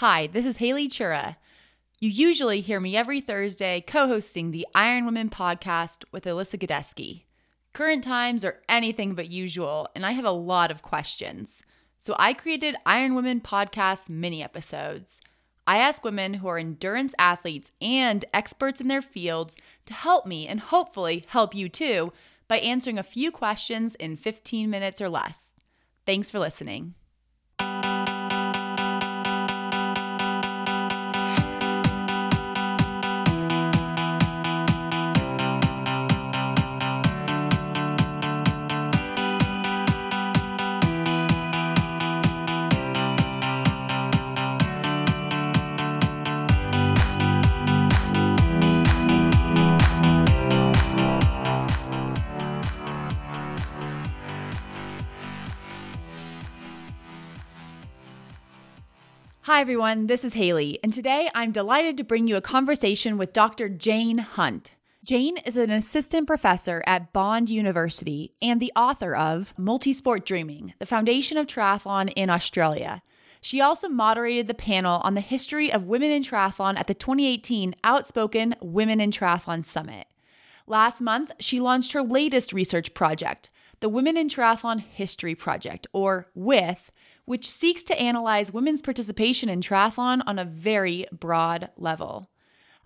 Hi, this is Haley Chura. You usually hear me every Thursday co hosting the Iron Women podcast with Alyssa Godesky. Current times are anything but usual, and I have a lot of questions. So I created Iron Women podcast mini episodes. I ask women who are endurance athletes and experts in their fields to help me and hopefully help you too by answering a few questions in 15 minutes or less. Thanks for listening. Everyone. This is Haley, and today I'm delighted to bring you a conversation with Dr. Jane Hunt. Jane is an assistant professor at Bond University and the author of Multisport Dreaming, the foundation of triathlon in Australia. She also moderated the panel on the history of women in triathlon at the 2018 Outspoken Women in Triathlon Summit. Last month, she launched her latest research project, the Women in Triathlon History Project, or WITH, which seeks to analyze women's participation in triathlon on a very broad level.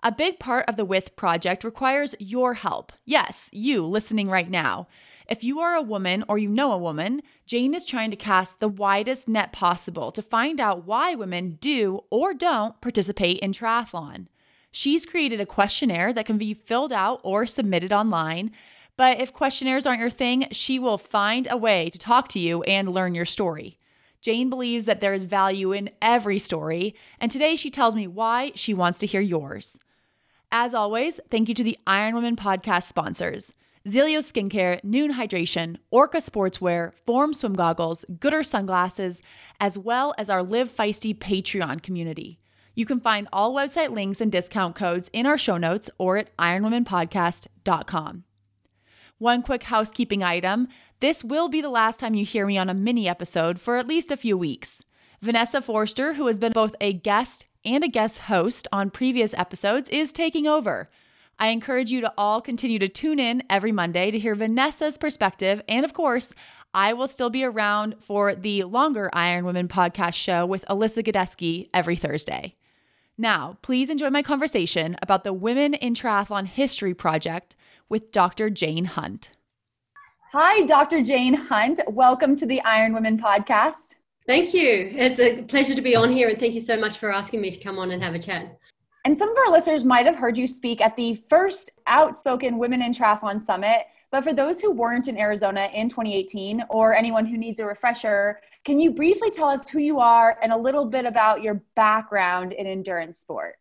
A big part of the WITH project requires your help. Yes, you listening right now. If you are a woman or you know a woman, Jane is trying to cast the widest net possible to find out why women do or don't participate in triathlon. She's created a questionnaire that can be filled out or submitted online. But if questionnaires aren't your thing, she will find a way to talk to you and learn your story. Jane believes that there is value in every story, and today she tells me why she wants to hear yours. As always, thank you to the Iron Women podcast sponsors Zilio Skincare, Noon Hydration, Orca Sportswear, Form Swim Goggles, Goodr Sunglasses, as well as our Live Feisty Patreon community. You can find all website links and discount codes in our show notes or at ironwomenpodcast.com. One quick housekeeping item this will be the last time you hear me on a mini episode for at least a few weeks. Vanessa Forster, who has been both a guest and a guest host on previous episodes, is taking over. I encourage you to all continue to tune in every Monday to hear Vanessa's perspective. And of course, I will still be around for the longer Iron Women podcast show with Alyssa Godesky every Thursday. Now, please enjoy my conversation about the Women in Triathlon History Project with Dr. Jane Hunt. Hi, Dr. Jane Hunt. Welcome to the Iron Women podcast. Thank you. It's a pleasure to be on here, and thank you so much for asking me to come on and have a chat. And some of our listeners might have heard you speak at the first Outspoken Women in Triathlon Summit. But for those who weren't in Arizona in 2018, or anyone who needs a refresher, can you briefly tell us who you are and a little bit about your background in endurance sport?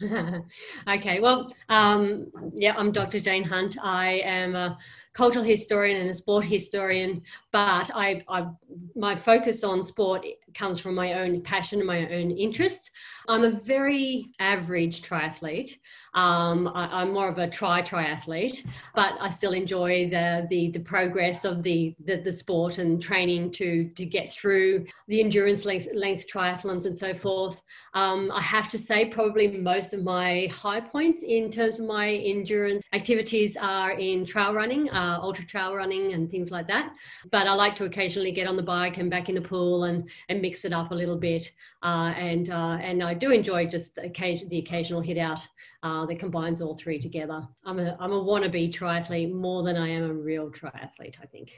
okay, well, um, yeah, I'm Dr. Jane Hunt. I am a cultural historian and a sport historian, but I, I, my focus on sport comes from my own passion and my own interests. I'm a very average triathlete. Um, I, am more of a tri triathlete, but I still enjoy the, the, the progress of the, the, the, sport and training to, to get through the endurance length, length triathlons and so forth. Um, I have to say, probably most of my high points in terms of my endurance activities are in trail running, uh, ultra trail running, and things like that. But I like to occasionally get on the bike and back in the pool and, and mix it up a little bit. Uh, and, uh, and I do enjoy just occasion, the occasional hit out uh, that combines all three together. I'm a, I'm a wannabe triathlete more than I am a real triathlete, I think.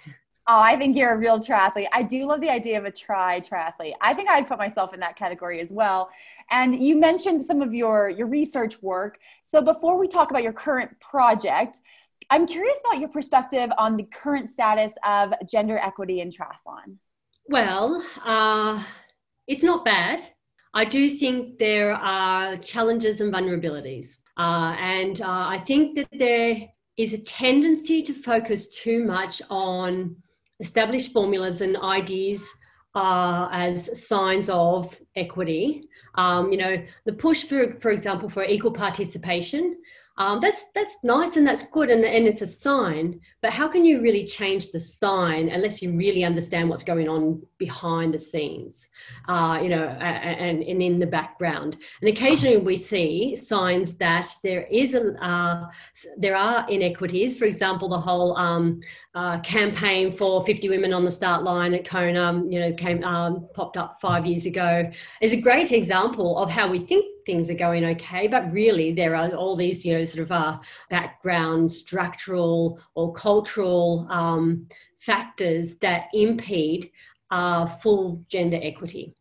Oh, I think you're a real triathlete. I do love the idea of a tri triathlete. I think I'd put myself in that category as well. And you mentioned some of your your research work. So before we talk about your current project, I'm curious about your perspective on the current status of gender equity in triathlon. Well, uh, it's not bad. I do think there are challenges and vulnerabilities. Uh, and uh, I think that there is a tendency to focus too much on established formulas and ideas uh, as signs of equity. Um, you know, the push for, for example, for equal participation um, that's that's nice and that's good and, and it's a sign but how can you really change the sign unless you really understand what's going on behind the scenes uh, you know and, and in the background? And occasionally we see signs that there is a uh, there are inequities. For example the whole um, uh, campaign for 50 women on the start line at Kona, you know, came um, popped up five years ago, is a great example of how we think things are going okay, but really there are all these, you know, sort of uh, background, structural or cultural um, factors that impede uh, full gender equity.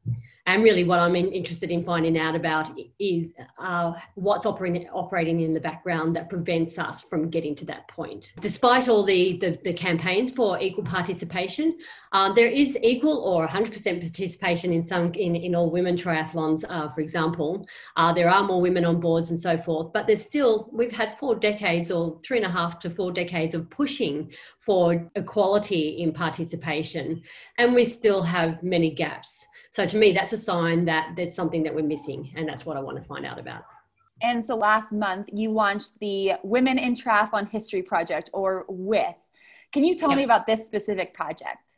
And really, what I'm interested in finding out about is uh, what's operating, operating in the background that prevents us from getting to that point. Despite all the, the, the campaigns for equal participation, uh, there is equal or 100% participation in some in, in all women triathlons, uh, for example. Uh, there are more women on boards and so forth, but there's still, we've had four decades or three and a half to four decades of pushing for equality in participation, and we still have many gaps. So to me, that's a sign that there's something that we're missing, and that's what I want to find out about. And so last month, you launched the Women in Triathlon History Project, or WITH. Can you tell yep. me about this specific project?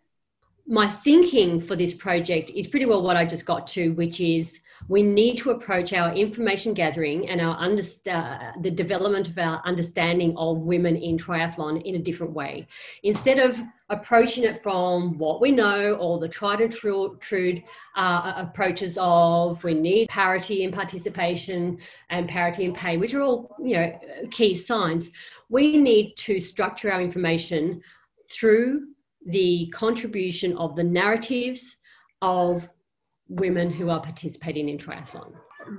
My thinking for this project is pretty well what I just got to, which is we need to approach our information gathering and our uh, the development of our understanding of women in triathlon in a different way. Instead of approaching it from what we know or the tried and true, true uh, approaches of we need parity in participation and parity in pay, which are all you know key signs. We need to structure our information through the contribution of the narratives of women who are participating in triathlon.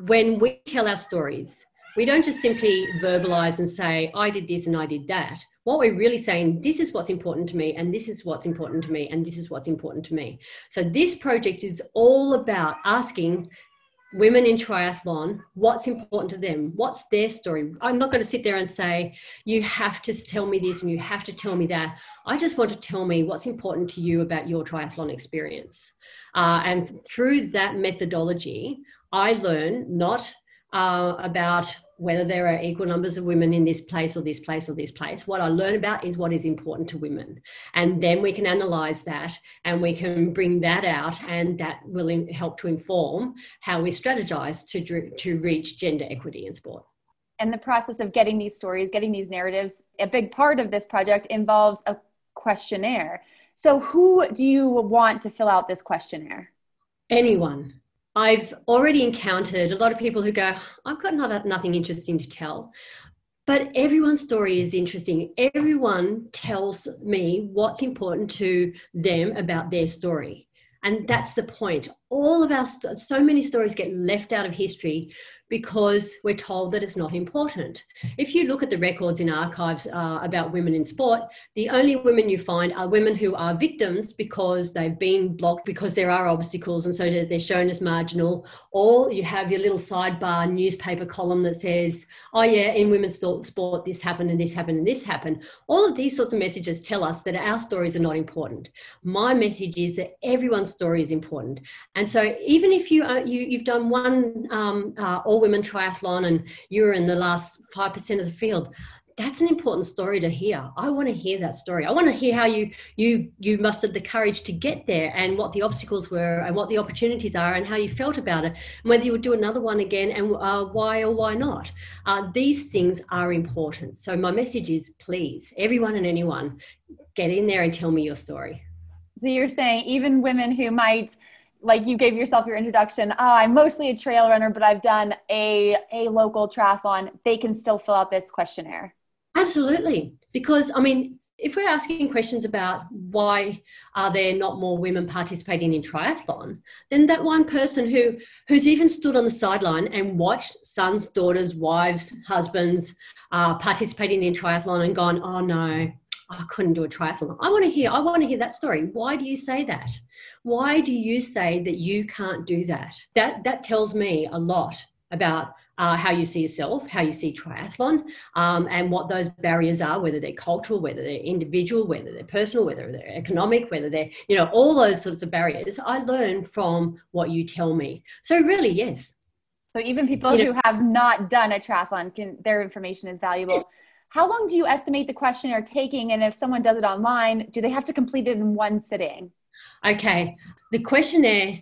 When we tell our stories, we don't just simply verbalize and say, I did this and I did that. What we're really saying, this is what's important to me, and this is what's important to me, and this is what's important to me. So, this project is all about asking women in triathlon what's important to them? What's their story? I'm not going to sit there and say you have to tell me this and you have to tell me that. I just want to tell me what's important to you about your triathlon experience. Uh, and through that methodology i learn not uh, about whether there are equal numbers of women in this place or this place or this place. What I learn about is what is important to women. And then we can analyze that and we can bring that out, and that will help to inform how we strategize to, to reach gender equity in sport. And the process of getting these stories, getting these narratives, a big part of this project involves a questionnaire. So, who do you want to fill out this questionnaire? Anyone I've already encountered a lot of people who go, I've got not, nothing interesting to tell. But everyone's story is interesting. Everyone tells me what's important to them about their story. And that's the point. All of our, so many stories get left out of history because we're told that it's not important. If you look at the records in archives uh, about women in sport, the only women you find are women who are victims because they've been blocked because there are obstacles and so they're shown as marginal. Or you have your little sidebar newspaper column that says, oh, yeah, in women's sport, this happened and this happened and this happened. All of these sorts of messages tell us that our stories are not important. My message is that everyone's story is important. And so even if you, are, you, you've done one um, uh, all women triathlon and you're in the last 5% of the field that's an important story to hear. I want to hear that story. I want to hear how you you you mustered the courage to get there and what the obstacles were and what the opportunities are and how you felt about it and whether you would do another one again and uh, why or why not. Uh, these things are important. So my message is please everyone and anyone get in there and tell me your story. So you're saying even women who might like you gave yourself your introduction oh, i'm mostly a trail runner but i've done a a local triathlon they can still fill out this questionnaire. Absolutely. Because i mean if we're asking questions about why are there not more women participating in triathlon then that one person who who's even stood on the sideline and watched sons daughters wives husbands uh, participating in triathlon and gone oh no I couldn't do a triathlon. I want to hear, I want to hear that story. Why do you say that? Why do you say that you can't do that? That that tells me a lot about uh, how you see yourself, how you see triathlon, um, and what those barriers are, whether they're cultural, whether they're individual, whether they're personal, whether they're economic, whether they're, you know, all those sorts of barriers. I learn from what you tell me. So, really, yes, So even people you know, who have not done a triathlon can their information is valuable. How long do you estimate the questionnaire taking? And if someone does it online, do they have to complete it in one sitting? Okay. The questionnaire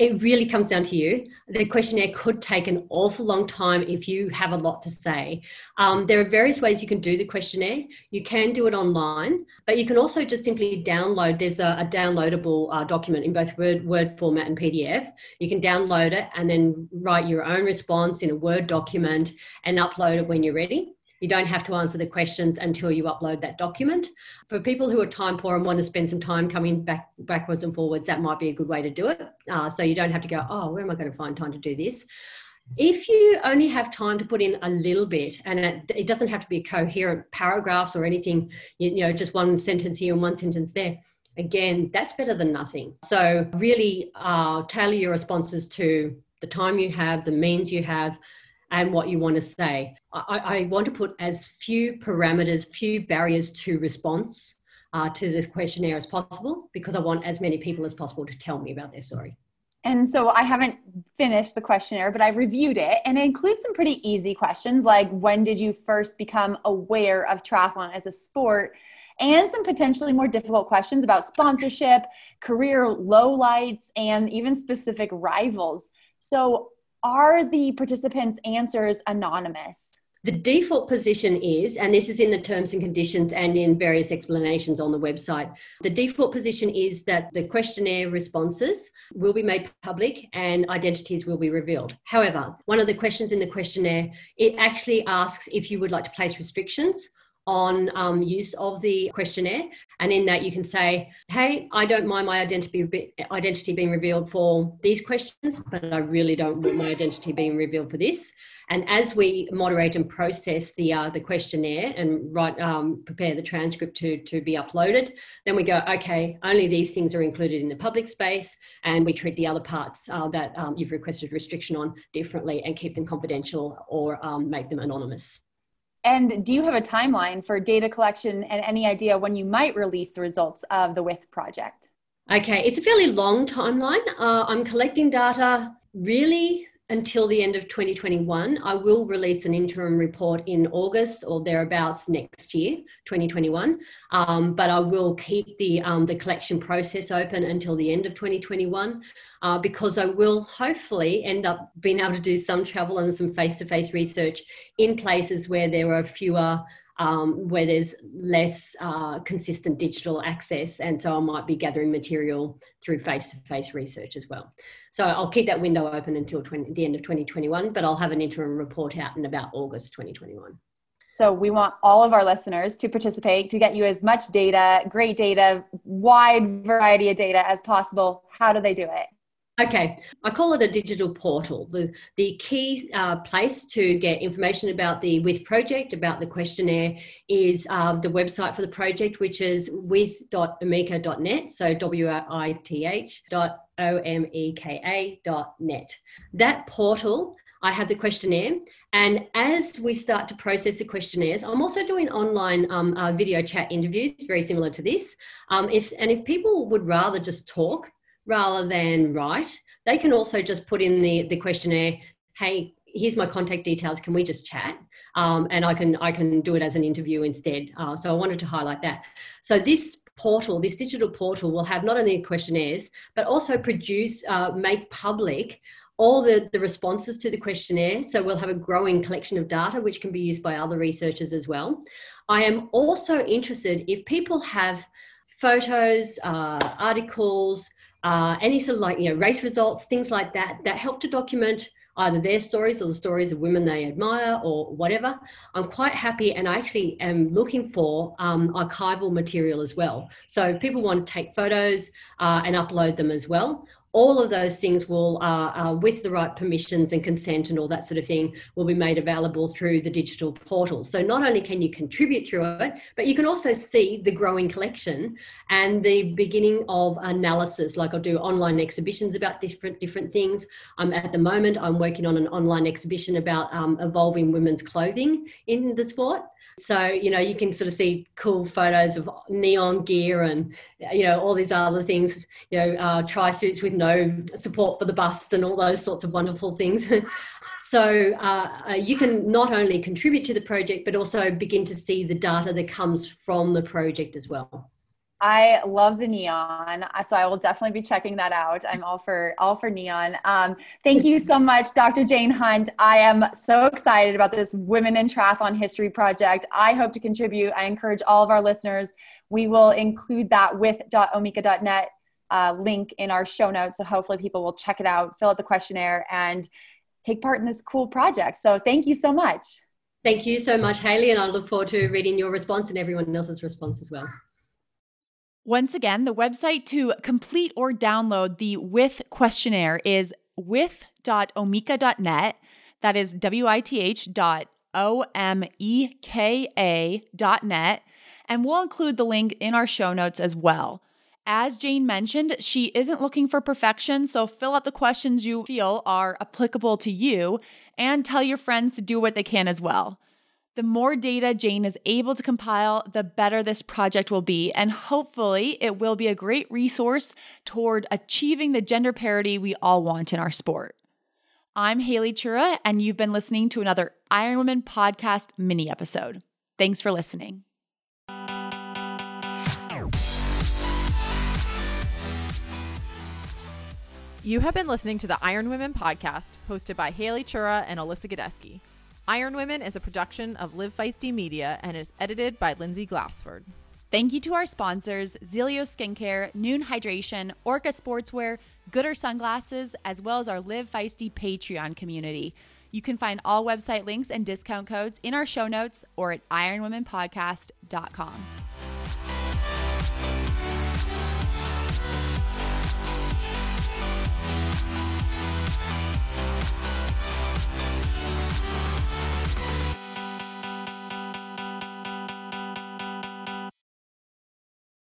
it really comes down to you. The questionnaire could take an awful long time if you have a lot to say. Um, there are various ways you can do the questionnaire. You can do it online, but you can also just simply download. There's a, a downloadable uh, document in both Word, Word format and PDF. You can download it and then write your own response in a Word document and upload it when you're ready. You don't have to answer the questions until you upload that document. For people who are time poor and want to spend some time coming back backwards and forwards, that might be a good way to do it. Uh, so you don't have to go, oh, where am I going to find time to do this? If you only have time to put in a little bit, and it, doesn't have to be coherent paragraphs or anything, you, you know, just one sentence here and one sentence there, again, that's better than nothing. So really uh, tailor your responses to the time you have, the means you have, and what you want to say. I, I want to put as few parameters, few barriers to response uh, to this questionnaire as possible because I want as many people as possible to tell me about their story. And so I haven't finished the questionnaire, but I've reviewed it and it includes some pretty easy questions like when did you first become aware of triathlon as a sport? And some potentially more difficult questions about sponsorship, career lowlights, and even specific rivals. So are the participants' answers anonymous? The default position is, and this is in the terms and conditions and in various explanations on the website, the default position is that the questionnaire responses will be made public and identities will be revealed. However, one of the questions in the questionnaire, it actually asks if you would like to place restrictions on um, use of the questionnaire. And in that, you can say, hey, I don't mind my identity, identity being revealed for these questions, but I really don't want my identity being revealed for this. And as we moderate and process the, uh, the questionnaire and write, um, prepare the transcript to, to be uploaded, then we go, okay, only these things are included in the public space. And we treat the other parts uh, that um, you've requested restriction on differently and keep them confidential or um, make them anonymous. And do you have a timeline for data collection and any idea when you might release the results of the WITH project? Okay, it's a fairly long timeline. Uh, I'm collecting data really until the end of 2021. I will release an interim report in August or thereabouts next year, 2021. Um, but I will keep the um, the collection process open until the end of 2021 uh, because I will hopefully end up being able to do some travel and some face-to-face research in places where there are fewer um, where there's less uh, consistent digital access. And so I might be gathering material through face to face research as well. So I'll keep that window open until 20, the end of 2021, but I'll have an interim report out in about August 2021. So we want all of our listeners to participate to get you as much data, great data, wide variety of data as possible. How do they do it? Okay, I call it a digital portal. The, the key uh, place to get information about the WITH project, about the questionnaire, is uh, the website for the project, which is with.omeka.net. So W I T H dot O M E K A dot net. That portal, I have the questionnaire. And as we start to process the questionnaires, I'm also doing online um, uh, video chat interviews, very similar to this. Um, if, and if people would rather just talk, rather than write, they can also just put in the, the questionnaire, hey, here's my contact details, can we just chat? Um, and I can, I can do it as an interview instead. Uh, so I wanted to highlight that. So this portal, this digital portal will have not only questionnaires, but also produce, uh, make public all the, the responses to the questionnaire. So we'll have a growing collection of data, which can be used by other researchers as well. I am also interested if people have photos, uh, articles, uh, any sort of like you know race results, things like that, that help to document either their stories or the stories of women they admire or whatever. I'm quite happy, and I actually am looking for um, archival material as well. So if people want to take photos uh, and upload them as well, all of those things will, uh, uh, with the right permissions and consent and all that sort of thing, will be made available through the digital portal. So not only can you contribute through it, but you can also see the growing collection and the beginning of analysis. Like I'll do online exhibitions about different different things. Um, at the moment, I'm working on an online exhibition about um, evolving women's clothing in the sport. So, you know, you can sort of see cool photos of neon gear and, you know, all these other things, you know, uh, tri suits with know, support for the bust and all those sorts of wonderful things. so uh, uh, you can not only contribute to the project, but also begin to see the data that comes from the project as well. I love the neon, uh, so I will definitely be checking that out. I'm all for all for neon. Um, thank you so much, Dr. Jane Hunt. I am so excited about this Women in Triathlon History project. I hope to contribute. I encourage all of our listeners. We will include that with .omeka.net uh, link in our show notes, so hopefully people will check it out, fill out the questionnaire, and take part in this cool project. So thank you so much. Thank you so much, Haley, and I look forward to reading your response and everyone else's response as well. Once again, the website to complete or download the WITH questionnaire is with.omeka.net. That is W I T H dot O M E K A dot net. And we'll include the link in our show notes as well. As Jane mentioned, she isn't looking for perfection, so fill out the questions you feel are applicable to you and tell your friends to do what they can as well. The more data Jane is able to compile, the better this project will be, and hopefully, it will be a great resource toward achieving the gender parity we all want in our sport. I'm Haley Chura, and you've been listening to another Iron Women podcast mini episode. Thanks for listening. You have been listening to the Iron Women podcast, hosted by Haley Chura and Alyssa Godesky. Iron Women is a production of Live Feisty Media and is edited by Lindsay Glassford. Thank you to our sponsors, Zelio Skincare, Noon Hydration, Orca Sportswear, Goodr Sunglasses, as well as our Live Feisty Patreon community. You can find all website links and discount codes in our show notes or at ironwomenpodcast.com.